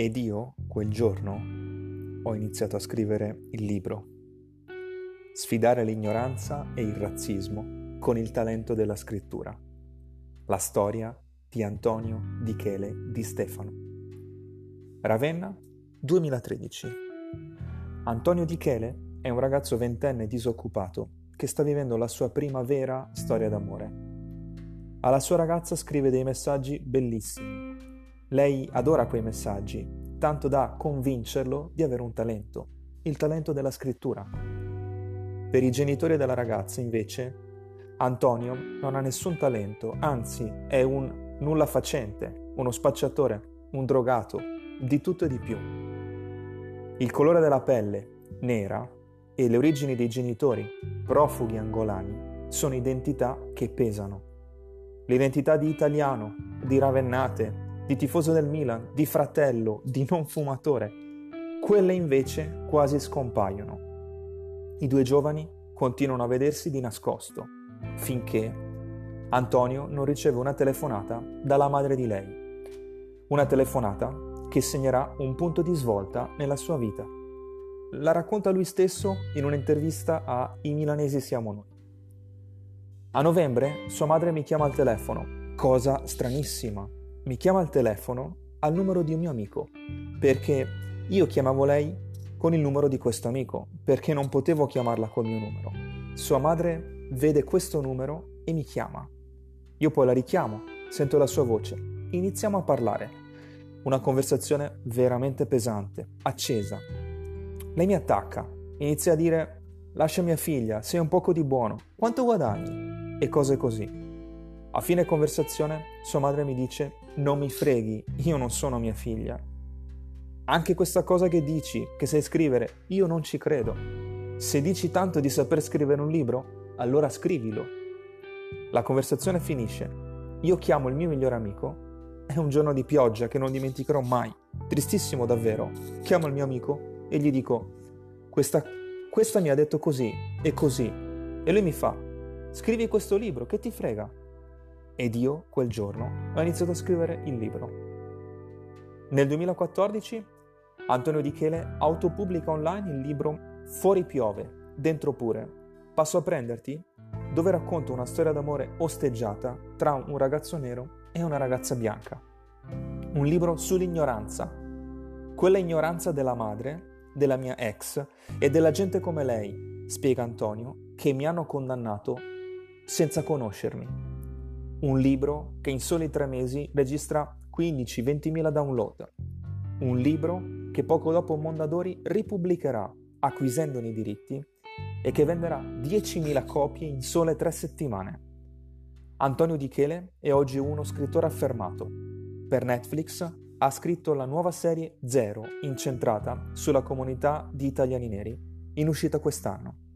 Ed io, quel giorno, ho iniziato a scrivere il libro. Sfidare l'ignoranza e il razzismo con il talento della scrittura. La storia di Antonio Di Chele Di Stefano. Ravenna, 2013. Antonio Di Chele è un ragazzo ventenne disoccupato che sta vivendo la sua prima vera storia d'amore. Alla sua ragazza scrive dei messaggi bellissimi lei adora quei messaggi, tanto da convincerlo di avere un talento, il talento della scrittura. Per i genitori della ragazza, invece, Antonio non ha nessun talento, anzi è un nulla facente, uno spacciatore, un drogato, di tutto e di più. Il colore della pelle, nera, e le origini dei genitori, profughi angolani, sono identità che pesano. L'identità di italiano, di ravennate, di tifoso del Milan, di fratello, di non fumatore. Quelle invece quasi scompaiono. I due giovani continuano a vedersi di nascosto, finché Antonio non riceve una telefonata dalla madre di lei. Una telefonata che segnerà un punto di svolta nella sua vita. La racconta lui stesso in un'intervista a I milanesi siamo noi. A novembre sua madre mi chiama al telefono, cosa stranissima, mi chiama al telefono al numero di un mio amico, perché io chiamavo lei con il numero di questo amico, perché non potevo chiamarla col mio numero. Sua madre vede questo numero e mi chiama. Io poi la richiamo, sento la sua voce, iniziamo a parlare. Una conversazione veramente pesante, accesa. Lei mi attacca, inizia a dire lascia mia figlia, sei un poco di buono, quanto guadagni? E cose così. A fine conversazione sua madre mi dice non mi freghi, io non sono mia figlia. Anche questa cosa che dici, che sai scrivere, io non ci credo. Se dici tanto di saper scrivere un libro, allora scrivilo. La conversazione finisce. Io chiamo il mio migliore amico. È un giorno di pioggia che non dimenticherò mai. Tristissimo davvero. Chiamo il mio amico e gli dico, questa, questa mi ha detto così e così. E lui mi fa, scrivi questo libro, che ti frega? Ed io, quel giorno, ho iniziato a scrivere il libro. Nel 2014 Antonio Di Chele autopubblica online il libro Fuori piove, dentro pure. Passo a prenderti? Dove racconto una storia d'amore osteggiata tra un ragazzo nero e una ragazza bianca. Un libro sull'ignoranza, quella ignoranza della madre, della mia ex e della gente come lei, spiega Antonio, che mi hanno condannato senza conoscermi. Un libro che in soli tre mesi registra 15-20 mila download. Un libro che poco dopo Mondadori ripubblicherà, acquisendone i diritti, e che venderà 10.000 copie in sole tre settimane. Antonio Di Chele è oggi uno scrittore affermato. Per Netflix ha scritto la nuova serie Zero, incentrata sulla comunità di italiani neri, in uscita quest'anno.